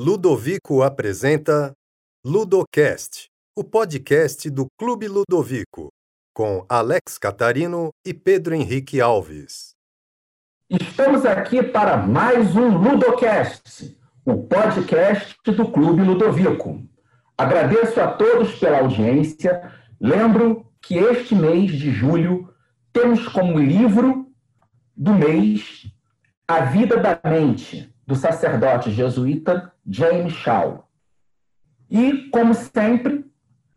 Ludovico apresenta Ludocast, o podcast do Clube Ludovico, com Alex Catarino e Pedro Henrique Alves. Estamos aqui para mais um Ludocast, o podcast do Clube Ludovico. Agradeço a todos pela audiência. Lembro que este mês de julho temos como livro do mês A Vida da Mente, do sacerdote jesuíta James Shaw. E, como sempre,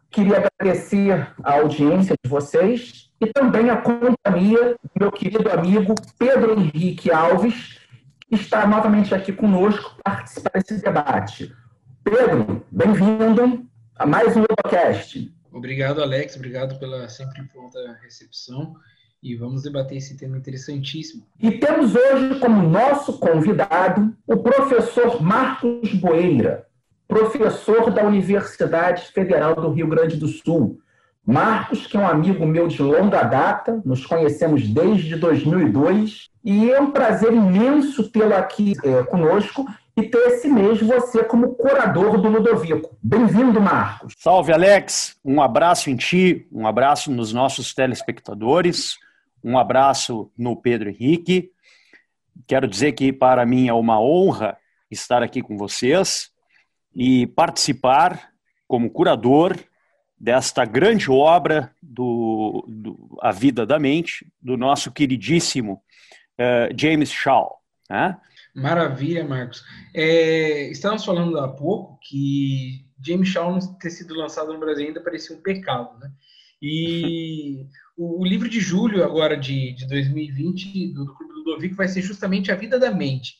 queria agradecer a audiência de vocês e também a companhia do meu querido amigo Pedro Henrique Alves, que está novamente aqui conosco para participar desse debate. Pedro, bem-vindo a mais um podcast. Obrigado, Alex. Obrigado pela sempre pronta recepção. E vamos debater esse tema interessantíssimo. E temos hoje como nosso convidado o professor Marcos Boeira, professor da Universidade Federal do Rio Grande do Sul. Marcos, que é um amigo meu de longa data, nos conhecemos desde 2002, e é um prazer imenso tê-lo aqui é, conosco e ter esse mês você como curador do Ludovico. Bem-vindo, Marcos. Salve, Alex. Um abraço em ti, um abraço nos nossos telespectadores. Um abraço no Pedro Henrique. Quero dizer que para mim é uma honra estar aqui com vocês e participar como curador desta grande obra do, do A Vida da Mente, do nosso queridíssimo uh, James Shaw. Né? Maravilha, Marcos. É, estávamos falando há pouco que James Shaw não ter sido lançado no Brasil ainda parecia um pecado, né? E o, livro de julho, agora de, de 2020, do, do Clube Ludovico, vai ser justamente A Vida da Mente,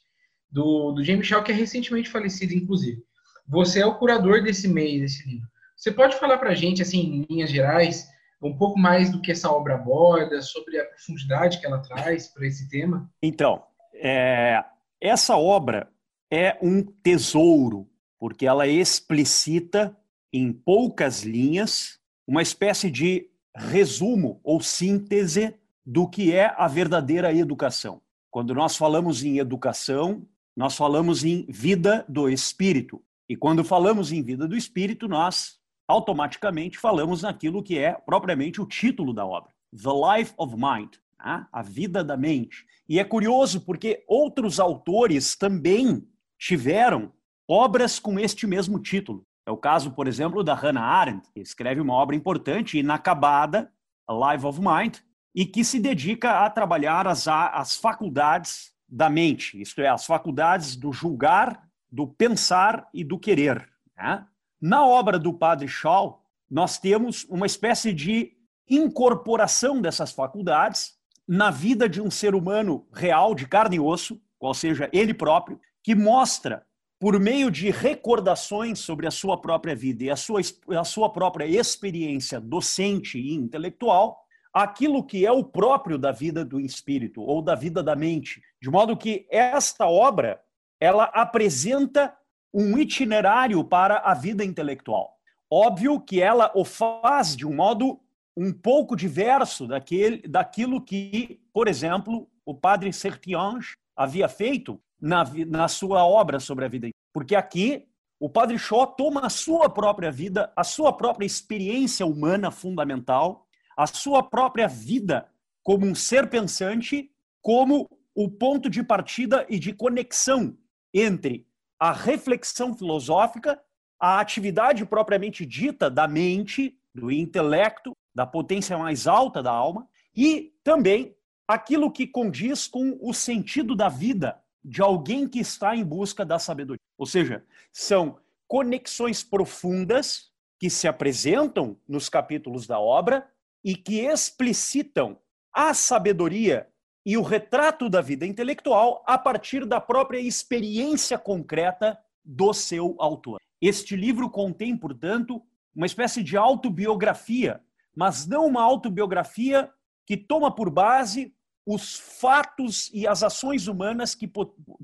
do, do James Shaw, que é recentemente falecido, inclusive. Você é o curador desse mês, desse livro. Você pode falar para a gente, assim, em linhas gerais, um pouco mais do que essa obra aborda, sobre a profundidade que ela traz para esse tema? Então, é, essa obra é um tesouro, porque ela explicita em poucas linhas uma espécie de resumo ou síntese do que é a verdadeira educação. Quando nós falamos em educação, nós falamos em vida do espírito. E quando falamos em vida do espírito, nós automaticamente falamos naquilo que é propriamente o título da obra: The Life of Mind, né? a vida da mente. E é curioso porque outros autores também tiveram obras com este mesmo título. É o caso, por exemplo, da Hannah Arendt, que escreve uma obra importante, inacabada, Life of Mind, e que se dedica a trabalhar as, as faculdades da mente, isto é, as faculdades do julgar, do pensar e do querer. Né? Na obra do Padre Shaw, nós temos uma espécie de incorporação dessas faculdades na vida de um ser humano real, de carne e osso, qual seja ele próprio, que mostra por meio de recordações sobre a sua própria vida e a sua, a sua própria experiência docente e intelectual, aquilo que é o próprio da vida do espírito ou da vida da mente. De modo que esta obra, ela apresenta um itinerário para a vida intelectual. Óbvio que ela o faz de um modo um pouco diverso daquele, daquilo que, por exemplo, o padre Sertiange havia feito na, na sua obra sobre a vida. Porque aqui o Padre Shaw toma a sua própria vida, a sua própria experiência humana fundamental, a sua própria vida como um ser pensante, como o ponto de partida e de conexão entre a reflexão filosófica, a atividade propriamente dita da mente, do intelecto, da potência mais alta da alma, e também aquilo que condiz com o sentido da vida, de alguém que está em busca da sabedoria. Ou seja, são conexões profundas que se apresentam nos capítulos da obra e que explicitam a sabedoria e o retrato da vida intelectual a partir da própria experiência concreta do seu autor. Este livro contém, portanto, uma espécie de autobiografia, mas não uma autobiografia que toma por base os fatos e as ações humanas que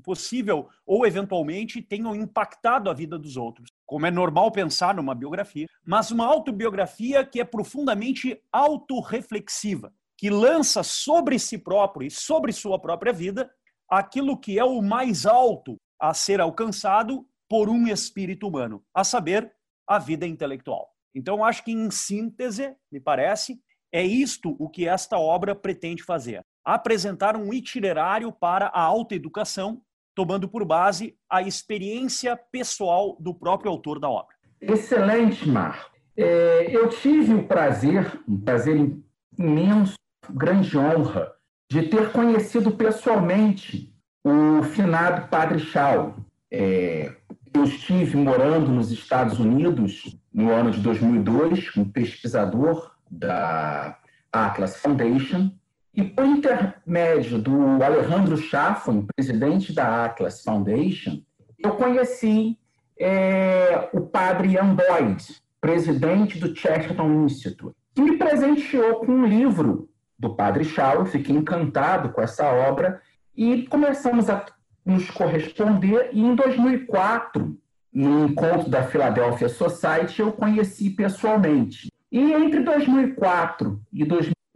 possível ou eventualmente tenham impactado a vida dos outros. Como é normal pensar numa biografia, mas uma autobiografia que é profundamente autorreflexiva, que lança sobre si próprio e sobre sua própria vida aquilo que é o mais alto a ser alcançado por um espírito humano, a saber, a vida intelectual. Então, acho que, em síntese, me parece, é isto o que esta obra pretende fazer: apresentar um itinerário para a autoeducação, tomando por base a experiência pessoal do próprio autor da obra. Excelente, Marco. É, eu tive o prazer, um prazer imenso, grande honra, de ter conhecido pessoalmente o finado Padre Chau. É, eu estive morando nos Estados Unidos no ano de 2002, um pesquisador da Atlas Foundation, e por intermédio do Alejandro Chaffin, presidente da Atlas Foundation, eu conheci é, o padre Ian Boyd, presidente do Chesterton Institute, que me presenteou com um livro do padre Shaw, fiquei encantado com essa obra e começamos a nos corresponder e em 2004, no encontro da Philadelphia Society, eu conheci pessoalmente. E entre 2004 e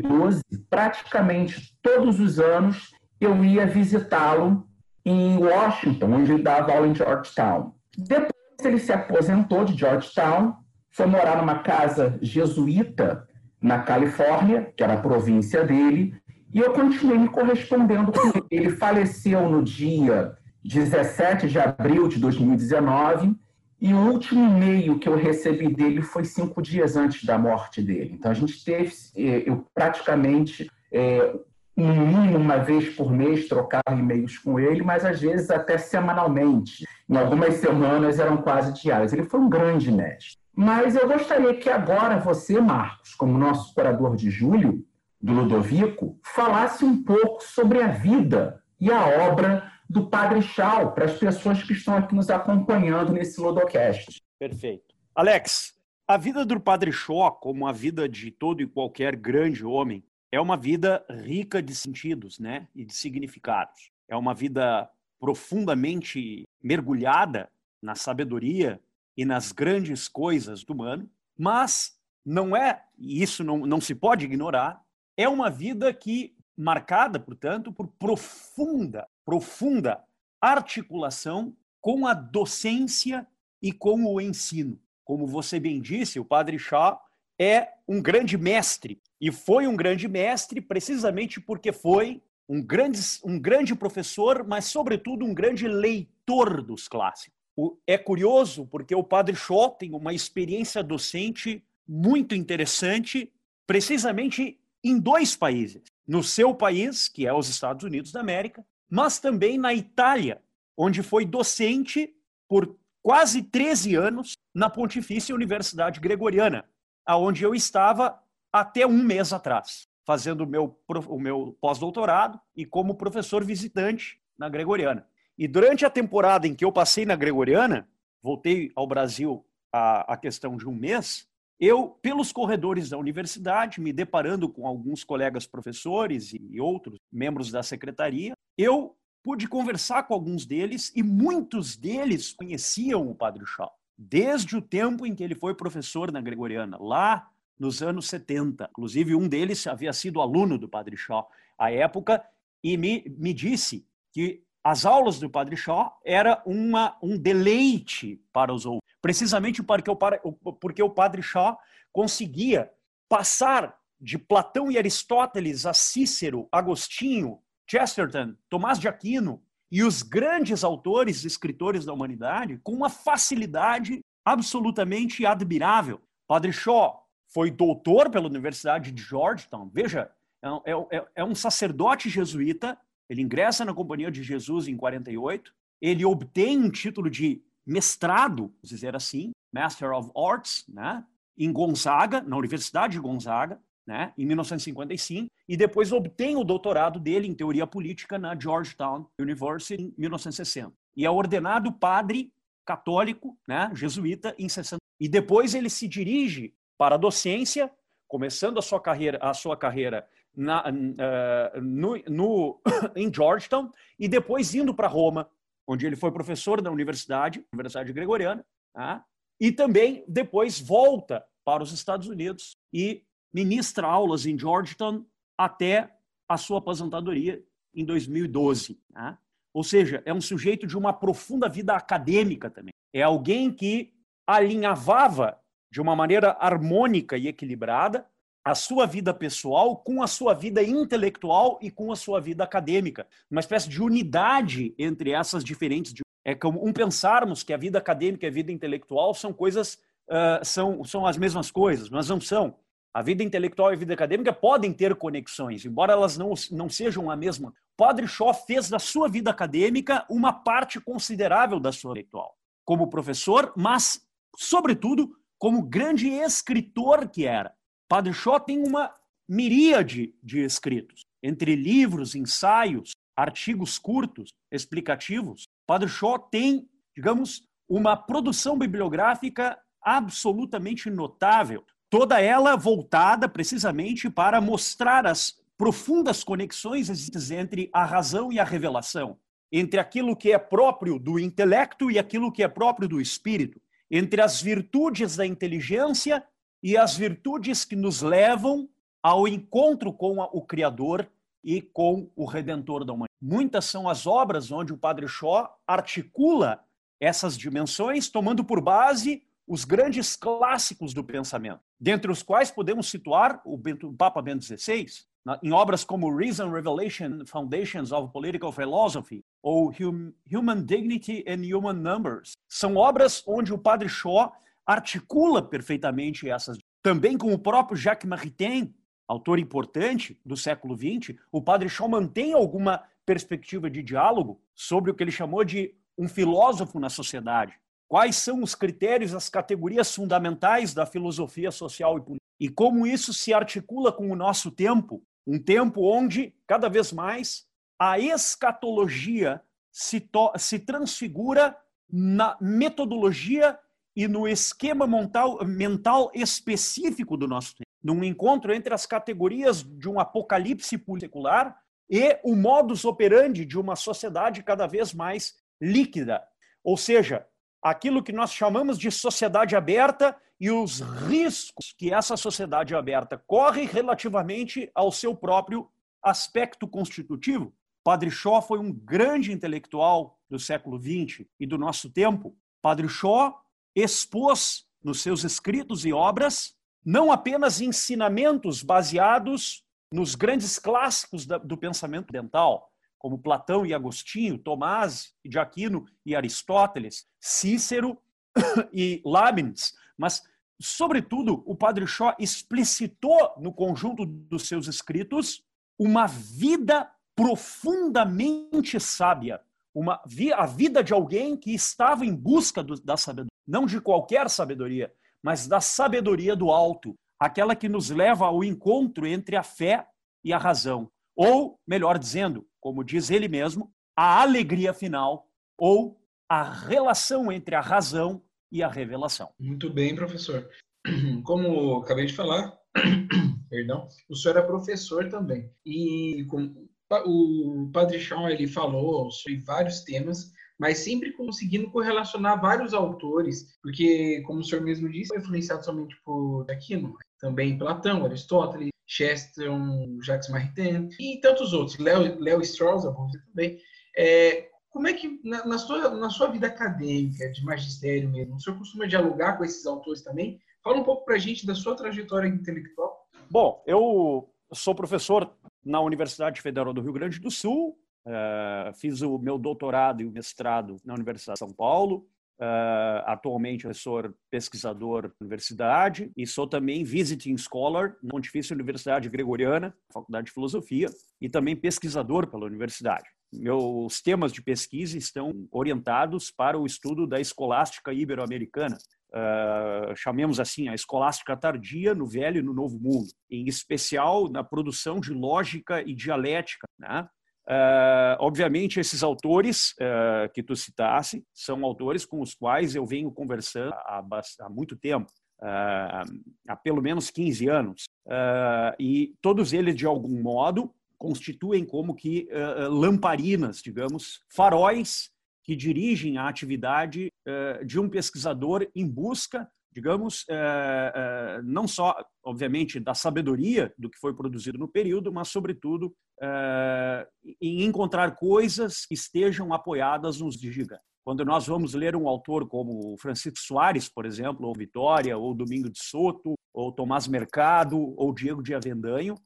2012, praticamente todos os anos, eu ia visitá-lo em Washington, onde ele dava aula em Georgetown. Depois ele se aposentou de Georgetown, foi morar numa casa jesuíta na Califórnia, que era a província dele, e eu continuei me correspondendo com ele. Ele faleceu no dia 17 de abril de 2019, e o último e-mail que eu recebi dele foi cinco dias antes da morte dele. Então, a gente teve, eh, eu praticamente, é, no mínimo uma vez por mês, trocava e-mails com ele, mas às vezes até semanalmente. Em algumas semanas eram quase diárias. Ele foi um grande mestre. Mas eu gostaria que agora você, Marcos, como nosso curador de julho do Ludovico, falasse um pouco sobre a vida e a obra do Padre Chau para as pessoas que estão aqui nos acompanhando nesse Ludocast. Perfeito. Alex, a vida do Padre Chau, como a vida de todo e qualquer grande homem, é uma vida rica de sentidos, né, e de significados. É uma vida profundamente mergulhada na sabedoria e nas grandes coisas do humano, mas não é, e isso não, não se pode ignorar, é uma vida que marcada, portanto, por profunda, profunda articulação com a docência e com o ensino. Como você bem disse, o Padre Chá é um grande mestre e foi um grande mestre precisamente porque foi um grande, um grande professor, mas sobretudo um grande leitor dos clássicos é curioso porque o padre Shaw tem uma experiência docente muito interessante, precisamente em dois países. No seu país, que é os Estados Unidos da América, mas também na Itália, onde foi docente por quase 13 anos na Pontifícia Universidade Gregoriana, aonde eu estava até um mês atrás, fazendo o meu, o meu pós-doutorado e como professor visitante na Gregoriana. E durante a temporada em que eu passei na Gregoriana, voltei ao Brasil a, questão de um mês, eu, pelos corredores da universidade, me deparando com alguns colegas professores e outros membros da secretaria, eu pude conversar com alguns deles e muitos deles conheciam o Padre Shaw, desde o tempo em que ele foi professor na Gregoriana, lá nos anos 70. Inclusive, um deles havia sido aluno do Padre Shaw à época e me, me disse que as aulas do Padre Shaw era uma, um deleite para os ouvintes, precisamente porque o, porque o Padre Shaw conseguia passar de Platão e Aristóteles a Cícero, Agostinho, Chesterton, Tomás de Aquino e os grandes autores e escritores da humanidade com uma facilidade absolutamente admirável. Padre Shaw foi doutor pela Universidade de Georgetown. Veja, é, é, é um sacerdote jesuíta ele ingressa na Companhia de Jesus em 48, ele obtém um título de mestrado, vamos dizer assim, Master of Arts, né, em Gonzaga, na Universidade de Gonzaga, né, em 1955, e depois obtém o doutorado dele em teoria política na Georgetown University em 1960. E é ordenado padre católico, né, jesuíta em 60. E depois ele se dirige para a docência, começando a sua carreira, a sua carreira na, uh, no, no, em Georgetown e depois indo para Roma, onde ele foi professor da universidade, Universidade Gregoriana, tá? e também depois volta para os Estados Unidos e ministra aulas em Georgetown até a sua aposentadoria em 2012. Tá? Ou seja, é um sujeito de uma profunda vida acadêmica também. É alguém que alinhavava de uma maneira harmônica e equilibrada a sua vida pessoal com a sua vida intelectual e com a sua vida acadêmica. Uma espécie de unidade entre essas diferentes. É como um pensarmos que a vida acadêmica e a vida intelectual são coisas, uh, são, são as mesmas coisas, mas não são. A vida intelectual e a vida acadêmica podem ter conexões, embora elas não, não sejam a mesma. Padre Shaw fez da sua vida acadêmica uma parte considerável da sua intelectual, como professor, mas, sobretudo, como grande escritor que era. Padre Shaw tem uma miríade de escritos, entre livros, ensaios, artigos curtos, explicativos. Padre Shaw tem, digamos, uma produção bibliográfica absolutamente notável, toda ela voltada precisamente para mostrar as profundas conexões existentes entre a razão e a revelação, entre aquilo que é próprio do intelecto e aquilo que é próprio do espírito, entre as virtudes da inteligência e as virtudes que nos levam ao encontro com o Criador e com o Redentor da humanidade. Muitas são as obras onde o Padre Shaw articula essas dimensões, tomando por base os grandes clássicos do pensamento, dentre os quais podemos situar o, o Papa Bento XVI, em obras como Reason, Revelation, Foundations of Political Philosophy ou Human Dignity and Human Numbers. São obras onde o Padre Shaw articula perfeitamente essas. Também com o próprio Jacques Maritain, autor importante do século XX, o Padre Shaw mantém alguma perspectiva de diálogo sobre o que ele chamou de um filósofo na sociedade. Quais são os critérios, as categorias fundamentais da filosofia social e política? E como isso se articula com o nosso tempo, um tempo onde, cada vez mais, a escatologia se, se transfigura na metodologia e no esquema mental, específico do nosso tempo, num encontro entre as categorias de um apocalipse secular e o modus operandi de uma sociedade cada vez mais líquida. Ou seja, aquilo que nós chamamos de sociedade aberta e os riscos que essa sociedade aberta corre relativamente ao seu próprio aspecto constitutivo. Padre Shaw foi um grande intelectual do século XX e do nosso tempo. Padre Shaw expôs nos seus escritos e obras não apenas ensinamentos baseados nos grandes clássicos do pensamento dental, como Platão e Agostinho, Tomás de Aquino e Aristóteles, Cícero e Leibniz, mas, sobretudo, o Padre Shaw explicitou no conjunto dos seus escritos uma vida profundamente sábia, uma, a vida de alguém que estava em busca do, da sabedoria não de qualquer sabedoria, mas da sabedoria do alto, aquela que nos leva ao encontro entre a fé e a razão, ou, melhor dizendo, como diz ele mesmo, a alegria final, ou a relação entre a razão e a revelação. Muito bem, professor. Como acabei de falar, perdão, o senhor é professor também. E o Padre Shaw ele falou sobre vários temas mas sempre conseguindo correlacionar vários autores, porque, como o senhor mesmo disse, foi influenciado somente por Aquino, também Platão, Aristóteles, Chesterton, Jacques Maritain e tantos outros, Léo, Léo Strauss, também. É, como é que, na, na, sua, na sua vida acadêmica, de magistério mesmo, o senhor costuma dialogar com esses autores também? Fala um pouco para a gente da sua trajetória intelectual. Bom, eu sou professor na Universidade Federal do Rio Grande do Sul, Uh, fiz o meu doutorado e o mestrado na Universidade de São Paulo. Uh, atualmente professor pesquisador da universidade e sou também visiting scholar na Pontifícia Universidade Gregoriana, Faculdade de Filosofia, e também pesquisador pela universidade. Meus temas de pesquisa estão orientados para o estudo da escolástica ibero-americana, Uh, chamemos assim, a escolástica tardia no Velho e no Novo Mundo, em especial na produção de lógica e dialética, né? Uh, obviamente, esses autores uh, que tu citasse são autores com os quais eu venho conversando há, há muito tempo, há pelo menos 15 anos. e todos eles, de algum modo, constituem como que lamparinas, digamos, faróis que dirigem a atividade de um pesquisador em busca digamos, é, é, não só, obviamente, da sabedoria do que foi produzido no período, mas, sobretudo, em encontrar coisas que estejam apoiadas nos de gigante. Quando nós vamos ler um autor como Francisco Soares, por exemplo, ou Vitória, ou Domingo de Soto, ou Tomás Mercado, ou Diego de Avendanho,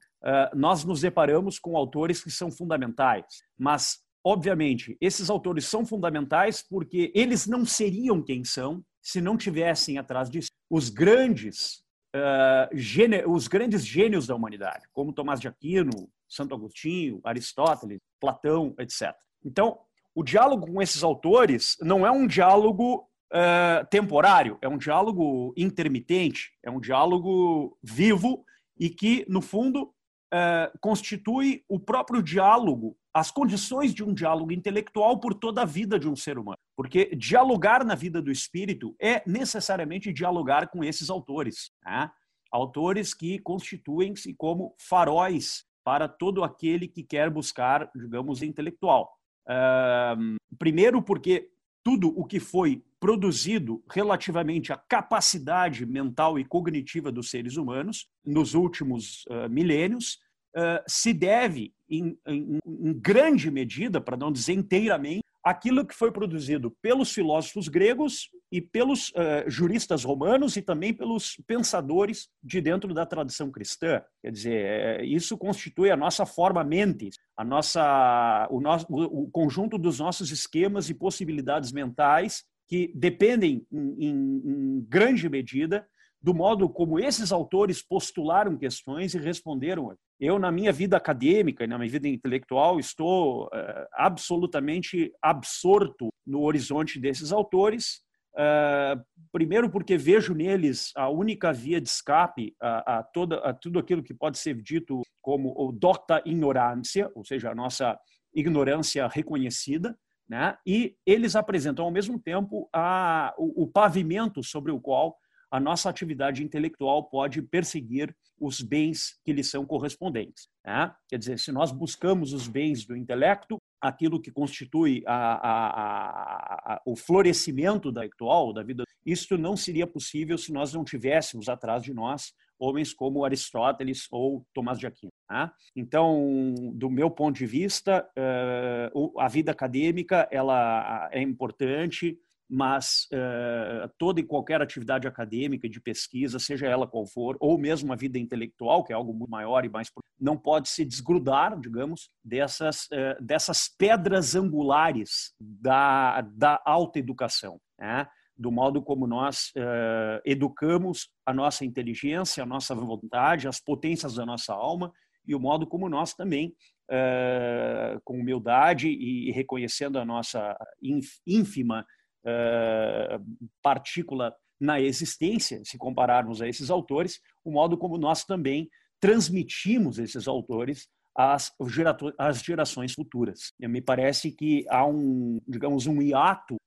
nós nos deparamos com autores que são fundamentais. Mas, obviamente, esses autores são fundamentais porque eles não seriam quem são se não tivessem atrás disso os grandes, uh, os grandes gênios da humanidade, como Tomás de Aquino, Santo Agostinho, Aristóteles, Platão, etc. Então, o diálogo com esses autores não é um diálogo uh, temporário, é um diálogo intermitente, é um diálogo vivo e que, no fundo, uh, constitui o próprio diálogo as condições de um diálogo intelectual por toda a vida de um ser humano. Porque dialogar na vida do espírito é necessariamente dialogar com esses autores. Né? Autores que constituem-se como faróis para todo aquele que quer buscar, digamos, intelectual. Uh, primeiro, porque tudo o que foi produzido relativamente à capacidade mental e cognitiva dos seres humanos nos últimos uh, milênios uh, se deve em, em, em grande medida, para não dizer inteiramente, aquilo que foi produzido pelos filósofos gregos e pelos uh, juristas romanos e também pelos pensadores de dentro da tradição cristã. Quer dizer, é, isso constitui a nossa forma mente, a nossa, o, nosso, o conjunto dos nossos esquemas e possibilidades mentais que dependem, em, em, em grande medida, do modo como esses autores postularam questões e responderam. Eu, na minha vida acadêmica e na minha vida intelectual, estou uh, absolutamente absorto no horizonte desses autores. Uh, primeiro, porque vejo neles a única via de escape a, a, toda, a tudo aquilo que pode ser dito como o docta ignorância, ou seja, a nossa ignorância reconhecida, né? e eles apresentam ao mesmo tempo a, o, o pavimento sobre o qual a nossa atividade intelectual pode perseguir os bens que lhe são correspondentes. Né? Quer dizer, se nós buscamos os bens do intelecto, aquilo que constitui a, a, a, o florescimento da intelectual, da vida, isso não seria possível se nós não tivéssemos atrás de nós homens como Aristóteles ou Tomás de Aquino. Né? Então, do meu ponto de vista, eh, a vida acadêmica ela é importante, mas uh, toda e qualquer atividade acadêmica de pesquisa, seja ela qual for, ou mesmo a vida intelectual, que é algo muito maior e mais não pode se desgrudar, digamos, dessas uh, dessas pedras angulares da da alta educação, né? Do modo como nós uh, educamos a nossa inteligência, a nossa vontade, as potências da nossa alma e o modo como nós também com humildade e reconhecendo a nossa ínfima eh, partícula na existência, se compararmos a esses autores, o modo como nós também transmitimos esses autores às, gerações futuras. Me parece que há um, digamos, um hiato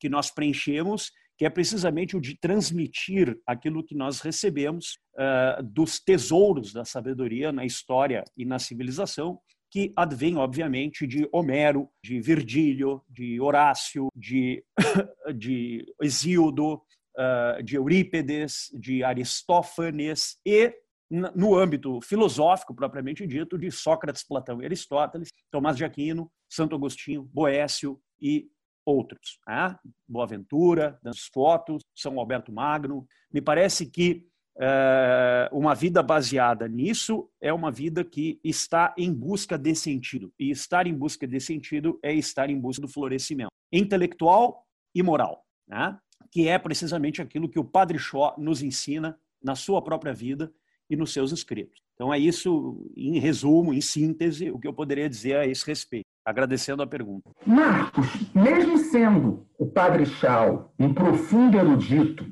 que nós preenchemos, que é precisamente o de transmitir aquilo que nós recebemos uh, dos tesouros da sabedoria na história e na civilização, que advém, obviamente, de Homero, de Virgílio, de Horácio, de, de Hesíodo, uh, de Eurípedes, de Aristófanes e, no âmbito filosófico propriamente dito, de Sócrates, Platão e Aristóteles, Tomás de Aquino, Santo Agostinho, Boécio e outros. Né? Boaventura, das fotos, São Alberto Magno. Me parece que é, uma vida baseada nisso é uma vida que está em busca de sentido. E estar em busca de sentido é estar em busca do florescimento intelectual e moral, né? que é precisamente aquilo que o Padre Shaw nos ensina na sua própria vida e nos seus escritos. Então é isso, em resumo, em síntese, o que eu poderia dizer a esse respeito. Agradecendo a pergunta. Marcos, mesmo sendo o Padre Shaw um profundo erudito,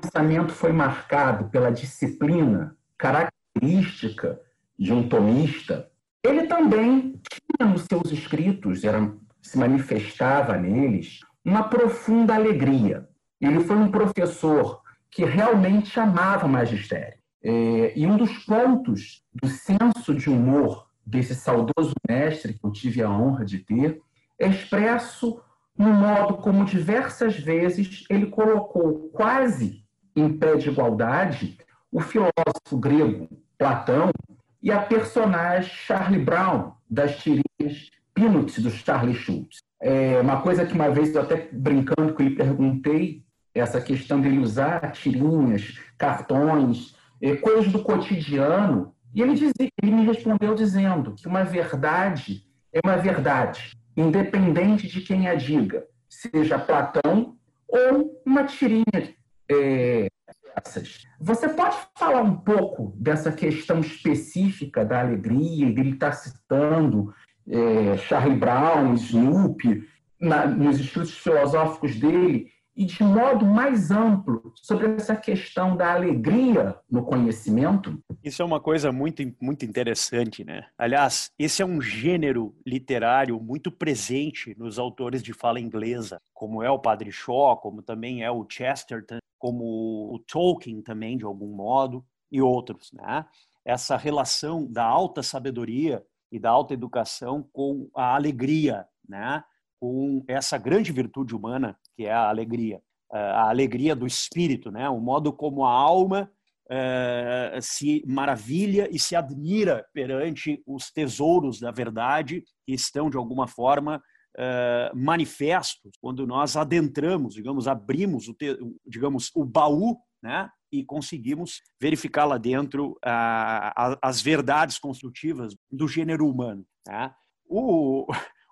pensamento foi marcado pela disciplina característica de um tomista, ele também tinha nos seus escritos, era, se manifestava neles, uma profunda alegria. Ele foi um professor que realmente amava o magistério. É, e um dos pontos do senso de humor desse saudoso mestre que eu tive a honra de ter é expresso no modo como diversas vezes ele colocou quase em pé de igualdade o filósofo grego Platão e a personagem Charlie Brown das tirinhas Peanuts do Charlie Schultz. É uma coisa que uma vez eu até brincando que lhe perguntei, essa questão dele usar tirinhas, cartões, é, coisas do cotidiano, e ele, dizia, ele me respondeu dizendo que uma verdade é uma verdade, independente de quem a diga, seja Platão ou uma tirinha é, dessas. Você pode falar um pouco dessa questão específica da alegria, dele estar citando é, Charlie Brown, Snoopy, na, nos estudos filosóficos dele, e de modo mais amplo sobre essa questão da alegria no conhecimento? Isso é uma coisa muito, muito interessante, né? Aliás, esse é um gênero literário muito presente nos autores de fala inglesa, como é o Padre Shaw, como também é o Chesterton, como o Tolkien também, de algum modo, e outros, né? Essa relação da alta sabedoria e da alta educação com a alegria, né? com essa grande virtude humana que é a alegria, a alegria do espírito, né? o modo como a alma uh, se maravilha e se admira perante os tesouros da verdade que estão, de alguma forma, uh, manifestos quando nós adentramos, digamos, abrimos, o digamos, o baú né? e conseguimos verificar lá dentro as verdades construtivas do gênero humano. Né? O,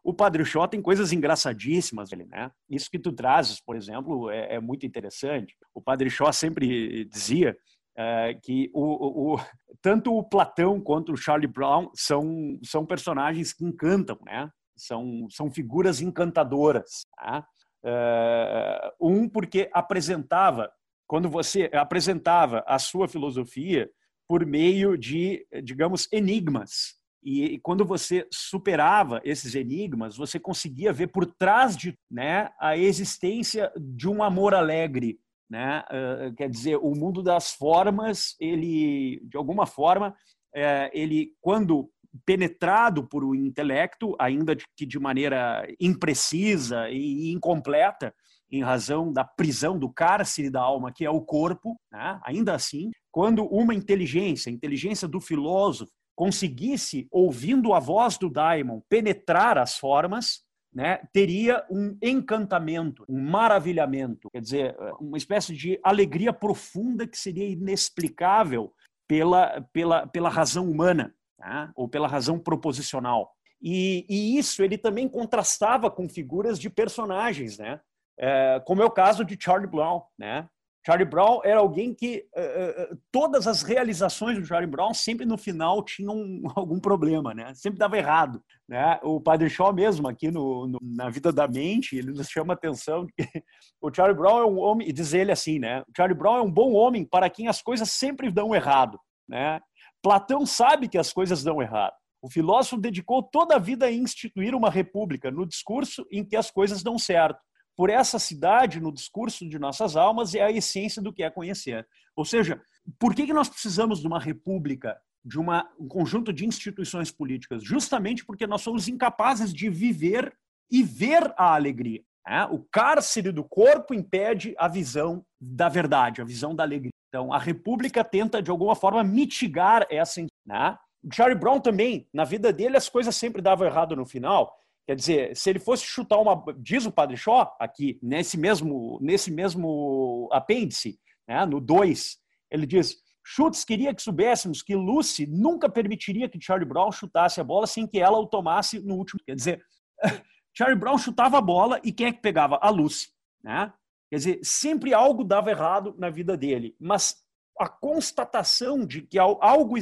o Padre Shaw tem coisas engraçadíssimas ali, né? Isso que tu trazes, por exemplo, é, é muito interessante. O Padre Shaw sempre dizia é, que o, o, tanto o Platão quanto o Charlie Brown são, são personagens que encantam, né? São, são figuras encantadoras. Tá? É, um porque apresentava quando você apresentava a sua filosofia por meio de, digamos, enigmas. E, quando você superava esses enigmas, você conseguia ver por trás de né, a existência de um amor alegre. Né? Uh, quer dizer, o mundo das formas, ele, de alguma forma, uh, ele, quando penetrado por o intelecto, ainda que de maneira imprecisa e incompleta, em razão da prisão do cárcere da alma, que é o corpo, né? ainda assim, quando uma inteligência, a inteligência do filósofo, conseguisse, ouvindo a voz do daimon, penetrar as formas, né, teria um encantamento, um maravilhamento, quer dizer, uma espécie de alegria profunda que seria inexplicável pela, pela, pela razão humana, tá? ou pela razão proposicional. E, e, isso ele também contrastava com figuras de personagens, né? é, como é o caso de Charlie Brown, né? Charlie Brown era alguém que uh, todas as realizações do Charlie Brown sempre no final tinham algum problema, né? Sempre dava errado, né? O Padre Shaw mesmo aqui no, no, na Vida da Mente ele nos chama a atenção que o Charlie Brown é um homem e diz ele assim, né? O Charlie Brown é um bom homem para quem as coisas sempre dão errado, né? Platão sabe que as coisas dão errado. O filósofo dedicou toda a vida a instituir uma república no discurso em que as coisas dão certo por essa cidade no discurso de nossas almas é a essência do que é conhecer. Ou seja, por que, que nós precisamos de uma república, de uma, um conjunto de instituições políticas? Justamente porque nós somos incapazes de viver e ver a alegria. Né? O cárcere do corpo impede a visão da verdade, a visão da alegria. Então, a república tenta, de alguma forma, mitigar essa. Né? Charlie Brown também, na vida dele, as coisas sempre davam errado no final. Quer dizer, se ele fosse chutar uma. Diz o Padre Shaw aqui, nesse mesmo, nesse mesmo apêndice, né, no 2, ele diz: Schutz queria que soubéssemos que Lucy nunca permitiria que Charlie Brown chutasse a bola sem que ela o tomasse no último. Quer dizer, Charlie Brown chutava a bola e quem é que pegava? A Lucy. Né? Quer dizer, sempre algo dava errado na vida dele, mas a constatação de que algo,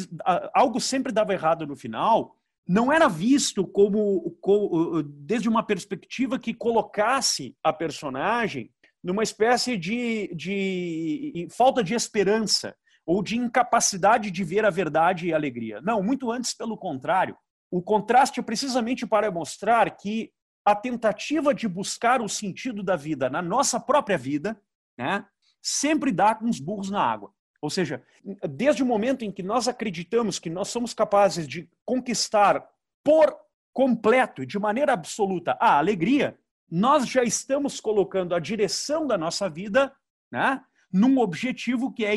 algo sempre dava errado no final não era visto como, como, desde uma perspectiva que colocasse a personagem numa espécie de, de falta de esperança ou de incapacidade de ver a verdade e a alegria. Não, muito antes, pelo contrário. O contraste é precisamente para mostrar que a tentativa de buscar o sentido da vida na nossa própria vida né, sempre dá uns burros na água. Ou seja, desde o momento em que nós acreditamos que nós somos capazes de conquistar por completo de maneira absoluta a alegria, nós já estamos colocando a direção da nossa vida né, num objetivo que é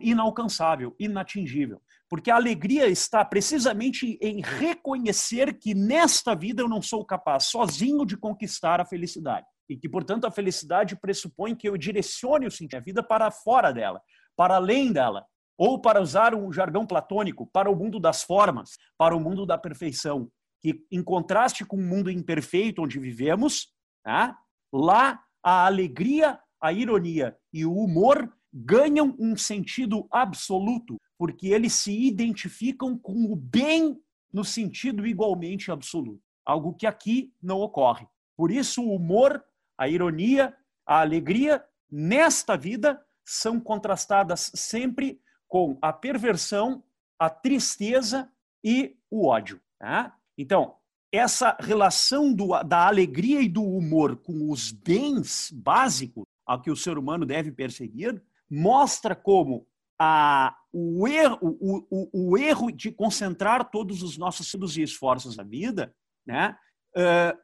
inalcançável, inatingível. Porque a alegria está precisamente em reconhecer que nesta vida eu não sou capaz sozinho de conquistar a felicidade. E que, portanto, a felicidade pressupõe que eu direcione o sentido da vida para fora dela, para além dela. Ou, para usar um jargão platônico, para o mundo das formas, para o mundo da perfeição. Que, em contraste com o mundo imperfeito onde vivemos, tá? lá a alegria, a ironia e o humor ganham um sentido absoluto, porque eles se identificam com o bem no sentido igualmente absoluto, algo que aqui não ocorre. Por isso, o humor, a ironia, a alegria nesta vida são contrastadas sempre com a perversão, a tristeza e o ódio. Tá? Então, essa relação do, da alegria e do humor com os bens básicos a que o ser humano deve perseguir mostra como a, o, erro, o, o, o, erro de concentrar todos os nossos e esforços na vida né, uh,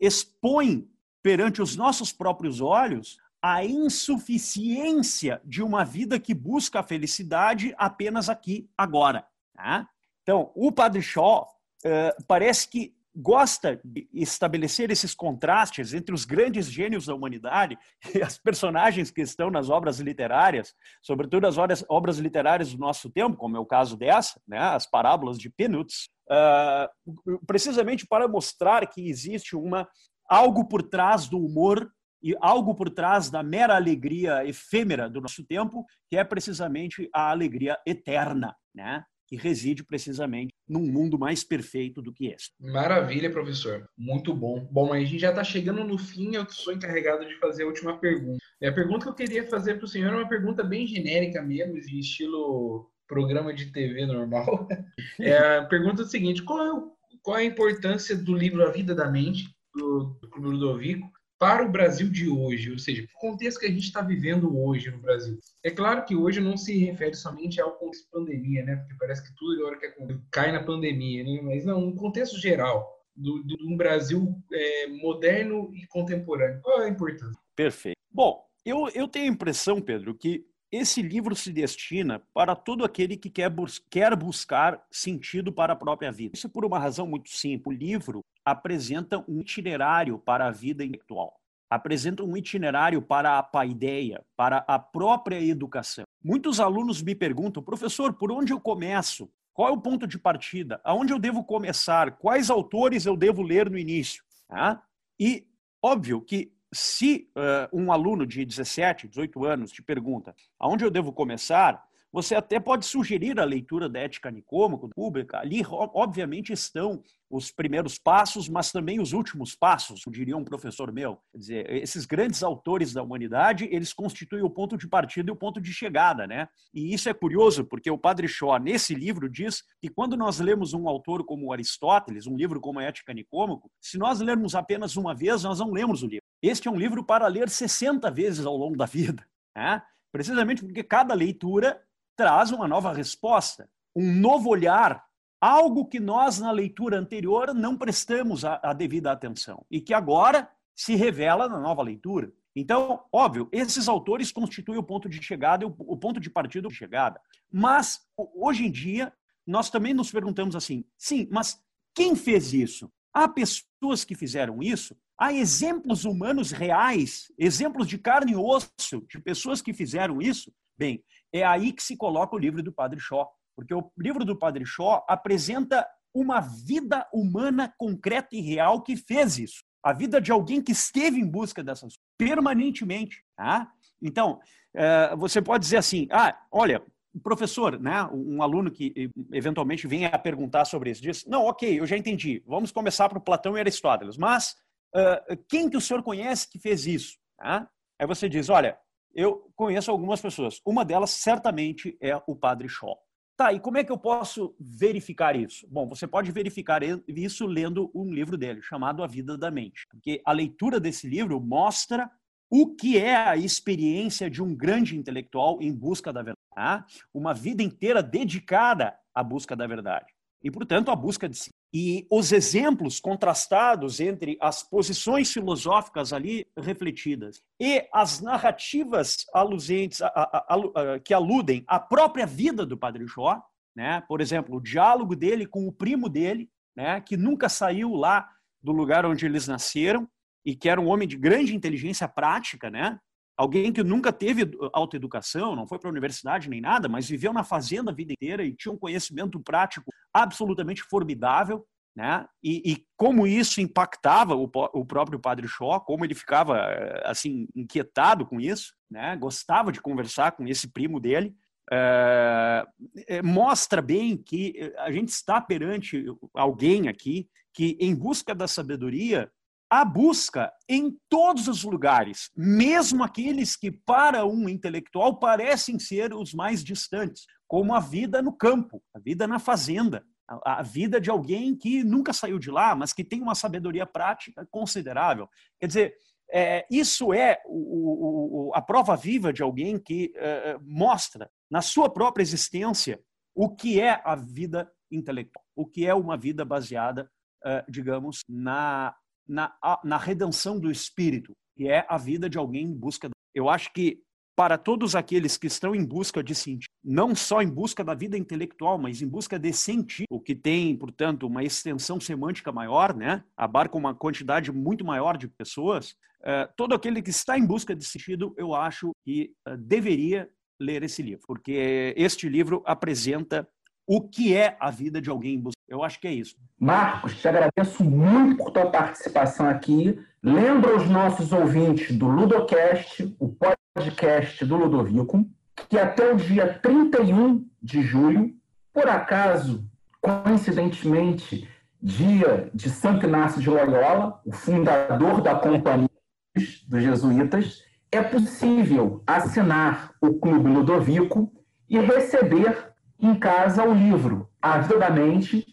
expõe perante os nossos próprios olhos a insuficiência de uma vida que busca a felicidade apenas aqui, agora. Tá? Então, o Padre Shaw uh, parece que gosta de estabelecer esses contrastes entre os grandes gênios da humanidade e as personagens que estão nas obras literárias, sobretudo as obras, obras literárias do nosso tempo, como é o caso dessa, né, as parábolas de Penuts, uh, precisamente para mostrar que existe uma algo por trás do humor e algo por trás da mera alegria efêmera do nosso tempo, que é precisamente a alegria eterna, né? que reside precisamente num mundo mais perfeito do que esse. Maravilha, professor. Muito bom. Bom, a gente já está chegando no fim, eu sou encarregado de fazer a última pergunta. E a pergunta que eu queria fazer para o senhor é uma pergunta bem genérica mesmo, de estilo programa de TV normal. É pergunta é a seguinte: qual é, qual é a importância do livro A Vida da Mente, do, do Clube Ludovico, para o Brasil de hoje, ou seja, o contexto que a gente está vivendo hoje no Brasil. É claro que hoje não se refere somente ao contexto pandemia, né? Porque parece que tudo agora que cai na pandemia, né? Mas não, um contexto geral do, do, do Brasil é, moderno e contemporâneo. Qual é a importância? Perfeito. Bom, eu, eu tenho a impressão, Pedro, que esse livro se destina para todo aquele que quer, bus quer buscar sentido para a própria vida. Isso por uma razão muito simples. O livro apresenta um itinerário para a vida intelectual, apresenta um itinerário para a paideia, para a própria educação. Muitos alunos me perguntam, professor, por onde eu começo? Qual é o ponto de partida? Aonde eu devo começar? Quais autores eu devo ler no início? Ah? E óbvio que se uh, um aluno de 17, 18 anos te pergunta aonde eu devo começar, você até pode sugerir a leitura da Ética Nicômaco, pública. Ali, obviamente, estão os primeiros passos, mas também os últimos passos, diria um professor meu. Quer dizer, esses grandes autores da humanidade, eles constituem o ponto de partida e o ponto de chegada, né? E isso é curioso, porque o Padre Shaw, nesse livro, diz que quando nós lemos um autor como Aristóteles, um livro como a Ética Nicômaco, se nós lermos apenas uma vez, nós não lemos o livro. Este é um livro para ler 60 vezes ao longo da vida, né? precisamente porque cada leitura traz uma nova resposta, um novo olhar, algo que nós na leitura anterior não prestamos a, a devida atenção e que agora se revela na nova leitura. Então, óbvio, esses autores constituem o ponto de chegada, o ponto de partida de chegada. Mas, hoje em dia, nós também nos perguntamos assim: sim, mas quem fez isso? Há pessoas que fizeram isso? Há exemplos humanos reais, exemplos de carne e osso de pessoas que fizeram isso? Bem, é aí que se coloca o livro do Padre Shaw, porque o livro do Padre Shaw apresenta uma vida humana concreta e real que fez isso. A vida de alguém que esteve em busca dessas permanentemente. Tá? Então, é, você pode dizer assim: ah, olha, professor, né, um aluno que eventualmente venha a perguntar sobre isso, diz: não, ok, eu já entendi, vamos começar para Platão e Aristóteles, mas uh, quem que o senhor conhece que fez isso? Tá? Aí você diz: olha, eu conheço algumas pessoas. Uma delas certamente é o Padre Shaw. Tá, e como é que eu posso verificar isso? Bom, você pode verificar isso lendo um livro dele, chamado A Vida da Mente. Porque a leitura desse livro mostra o que é a experiência de um grande intelectual em busca da verdade. Tá? Uma vida inteira dedicada à busca da verdade. E, portanto, a busca de si. E os exemplos contrastados entre as posições filosóficas ali refletidas e as narrativas aluzentes, a, a, a, que aludem à própria vida do Padre Jó, né? por exemplo, o diálogo dele com o primo dele, né? que nunca saiu lá do lugar onde eles nasceram e que era um homem de grande inteligência prática, né? Alguém que nunca teve autoeducação, não foi para a universidade nem nada, mas viveu na fazenda a vida inteira e tinha um conhecimento prático absolutamente formidável, né? E, e como isso impactava o, o, próprio Padre Shaw, como ele ficava assim inquietado com isso, né? Gostava de conversar com esse primo dele. É, é, mostra bem que a gente está perante alguém aqui que, em busca da sabedoria, a busca em todos os lugares, mesmo aqueles que para um intelectual parecem ser os mais distantes, como a vida no campo, a vida na fazenda, a, vida de alguém que nunca saiu de lá, mas que tem uma sabedoria prática considerável. Quer dizer, é, isso é o, o, a prova viva de alguém que é, mostra na sua própria existência o que é a vida intelectual, o que é uma vida baseada, é, digamos, na na, na redenção do espírito, que é a vida de alguém em busca. Eu acho que para todos aqueles que estão em busca de sentido, não só em busca da vida intelectual, mas em busca de sentido, o que tem, portanto, uma extensão semântica maior, né? abarca uma quantidade muito maior de pessoas, eh, todo aquele que está em busca de sentido, eu acho que eh, deveria ler esse livro, porque este livro apresenta o que é a vida de alguém. Eu acho que é isso. Marcos, te agradeço muito por tua participação aqui. Lembra aos nossos ouvintes do Ludocast, o podcast do Ludovico, que até o dia 31 de julho, por acaso, coincidentemente, dia de Santo Inácio de Loyola, o fundador da Companhia dos Jesuítas, é possível assinar o Clube Ludovico e receber em casa o livro A Vida da Mente,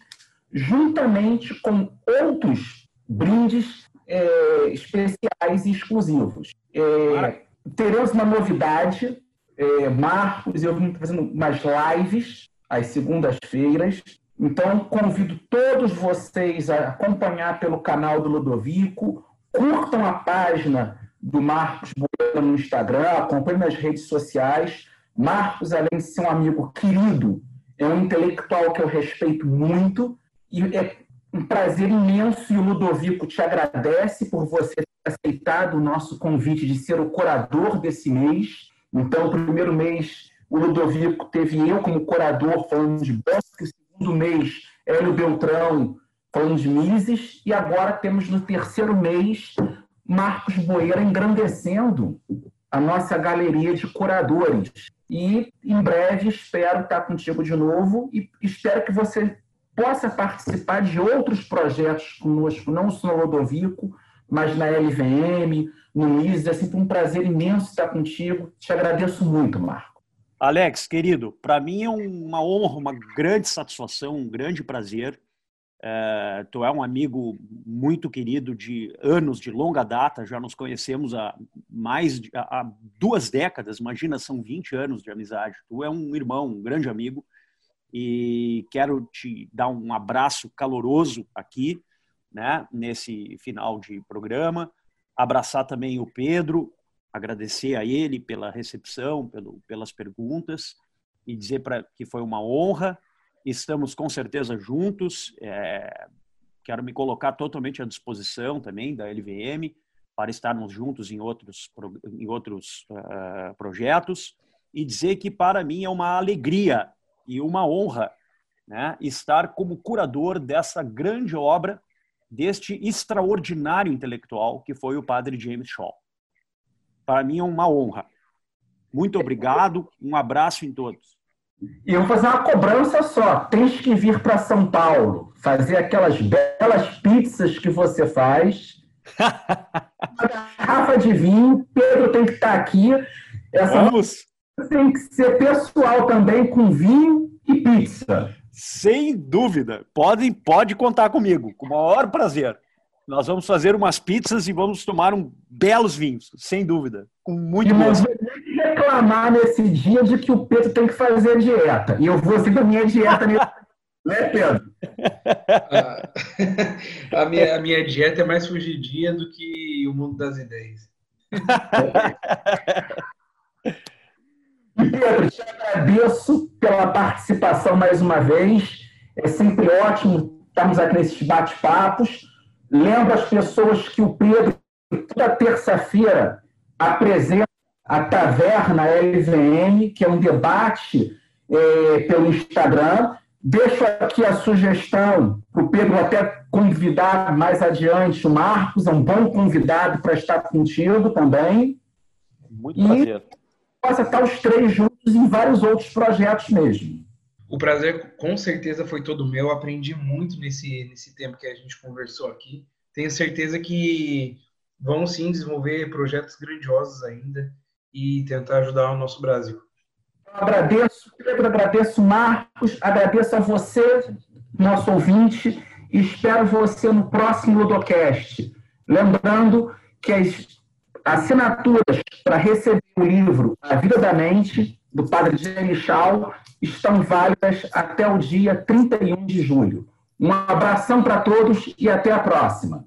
juntamente com outros brindes é, especiais e exclusivos. É, teremos uma novidade, é, Marcos, eu vim fazendo umas lives às segundas-feiras, então convido todos vocês a acompanhar pelo canal do Ludovico, curtam a página do Marcos Bueno no Instagram, acompanhem nas redes sociais, Marcos, além de ser um amigo querido, é um intelectual que eu respeito muito e é um prazer imenso e o Ludovico te agradece por você ter aceitado o nosso convite de ser o curador desse mês. Então, o primeiro mês, o Ludovico teve eu como curador falando de Bosque, o segundo mês, Hélio Beltrão falando de Mises, e agora temos no terceiro mês Marcos Boeira engrandecendo a nossa galeria de curadores. E em breve espero estar contigo de novo e espero que você possa participar de outros projetos conosco, não só no Lodovico, mas na LVM, no MIS. É sempre um prazer imenso estar contigo. Te agradeço muito, Marco. Alex, querido, para mim é uma honra, uma grande satisfação, um grande prazer é, tu é um amigo muito querido de anos, de longa data, já nos conhecemos há mais de, há duas décadas, imagina, são 20 anos de amizade. Tu é um irmão, um grande amigo, e quero te dar um abraço caloroso aqui, né, nesse final de programa. Abraçar também o Pedro, agradecer a ele pela recepção, pelo, pelas perguntas, e dizer para que foi uma honra Estamos com certeza juntos. É, quero me colocar totalmente à disposição também da LVM para estarmos juntos em outros, em outros uh, projetos e dizer que para mim é uma alegria e uma honra né, estar como curador dessa grande obra, deste extraordinário intelectual que foi o padre James Shaw. Para mim é uma honra. Muito obrigado, um abraço em todos. E eu vou fazer uma cobrança só. Tens que vir para São Paulo, fazer aquelas belas pizzas que você faz. uma garrafa de vinho. Pedro tem que estar aqui. Essa Vamos. Tem que ser pessoal também com vinho e pizza. Sem dúvida. Podem, pode contar comigo, com o maior prazer. Nós vamos fazer umas pizzas e vamos tomar um belos vinhos, sem dúvida, com muito gosto. Reclamar nesse dia de que o Pedro tem que fazer dieta. E eu vou seguir a minha dieta nesse Né, Pedro? A, a, minha, a minha dieta é mais fugidia do que o mundo das ideias. Pedro, te agradeço pela participação mais uma vez. É sempre ótimo estarmos aqui nesses bate-papos. Lembro as pessoas que o Pedro, toda terça-feira, apresenta a Taverna LVM, que é um debate é, pelo Instagram. Deixo aqui a sugestão para o Pedro até convidar mais adiante o Marcos, é um bom convidado para estar contigo também. Muito e prazer. Possa estar os três juntos em vários outros projetos mesmo. O prazer com certeza foi todo meu. Aprendi muito nesse, nesse tempo que a gente conversou aqui. Tenho certeza que vão sim desenvolver projetos grandiosos ainda e tentar ajudar o nosso Brasil. agradeço, Pedro, agradeço, Marcos, agradeço a você, nosso ouvinte, e espero você no próximo Ludocast. Lembrando que as assinaturas para receber o livro A Vida da Mente, do Padre Jenny estão válidas até o dia 31 de julho. Um abração para todos e até a próxima.